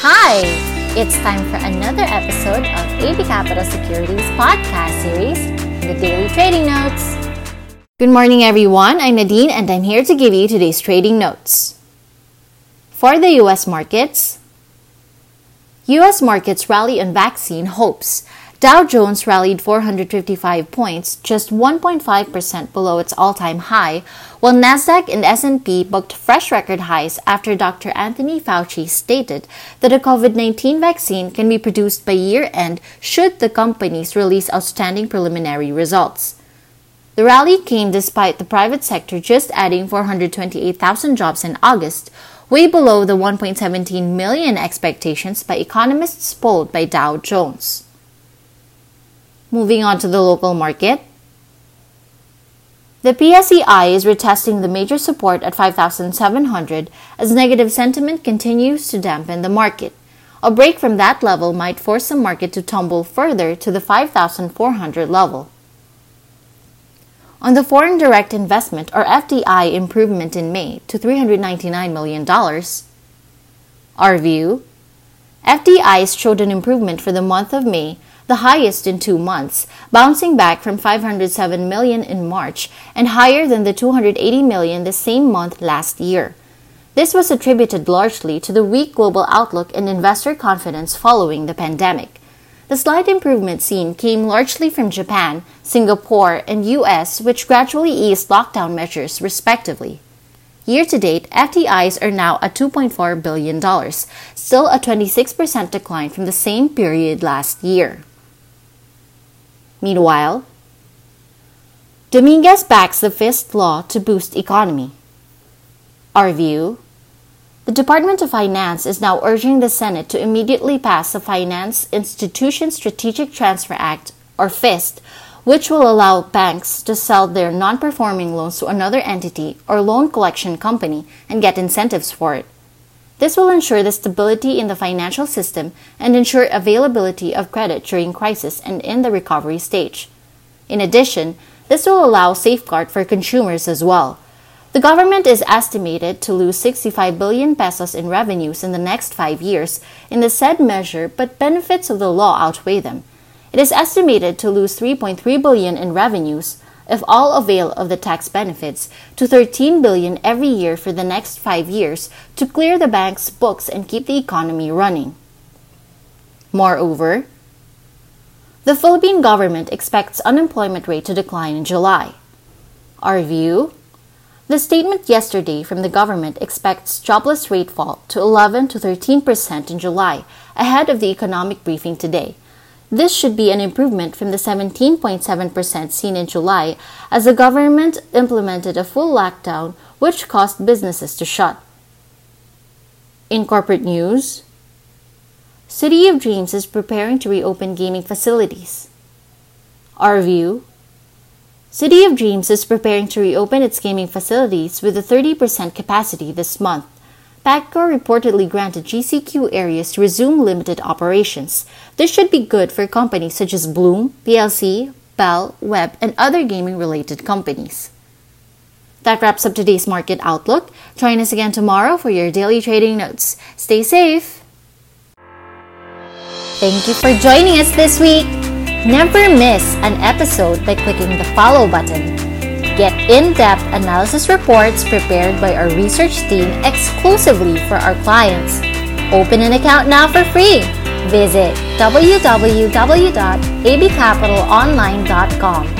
Hi! It's time for another episode of AB Capital Securities podcast series, The Daily Trading Notes. Good morning, everyone. I'm Nadine, and I'm here to give you today's trading notes. For the U.S. markets, U.S. markets rally on vaccine hopes Dow Jones rallied 455 points, just 1.5% below its all-time high, while Nasdaq and S&P booked fresh record highs after Dr. Anthony Fauci stated that a COVID-19 vaccine can be produced by year-end should the companies release outstanding preliminary results. The rally came despite the private sector just adding 428,000 jobs in August, way below the 1.17 million expectations by economists polled by Dow Jones. Moving on to the local market. The PSEI is retesting the major support at 5,700 as negative sentiment continues to dampen the market. A break from that level might force the market to tumble further to the 5,400 level. On the foreign direct investment or FDI improvement in May to $399 million, our view FDIs showed an improvement for the month of May the highest in two months, bouncing back from 507 million in March and higher than the 280 million the same month last year. This was attributed largely to the weak global outlook and investor confidence following the pandemic. The slight improvement seen came largely from Japan, Singapore, and US, which gradually eased lockdown measures respectively. Year to date, FDIs are now at $2.4 billion, still a 26% decline from the same period last year. Meanwhile, Dominguez backs the FIST law to boost economy. Our view the Department of Finance is now urging the Senate to immediately pass the Finance Institution Strategic Transfer Act, or FIST, which will allow banks to sell their non performing loans to another entity or loan collection company and get incentives for it. This will ensure the stability in the financial system and ensure availability of credit during crisis and in the recovery stage. In addition, this will allow safeguard for consumers as well. The government is estimated to lose 65 billion pesos in revenues in the next 5 years in the said measure, but benefits of the law outweigh them. It is estimated to lose 3.3 billion in revenues, if all avail of the tax benefits, to 13 billion every year for the next 5 years to clear the bank's books and keep the economy running. Moreover, the Philippine government expects unemployment rate to decline in July. Our view? The statement yesterday from the government expects jobless rate fall to 11 to 13% in July ahead of the economic briefing today this should be an improvement from the 17.7% seen in July as the government implemented a full lockdown which caused businesses to shut. In corporate news, City of Dreams is preparing to reopen gaming facilities. Our view City of Dreams is preparing to reopen its gaming facilities with a 30% capacity this month. PAGCOR reportedly granted GCQ areas to resume limited operations. This should be good for companies such as Bloom, PLC, Bell, Web, and other gaming related companies. That wraps up today's market outlook. Join us again tomorrow for your daily trading notes. Stay safe. Thank you for joining us this week. Never miss an episode by clicking the follow button. Get in-depth analysis reports prepared by our research team exclusively for our clients. Open an account now for free. Visit www.abcapitalonline.com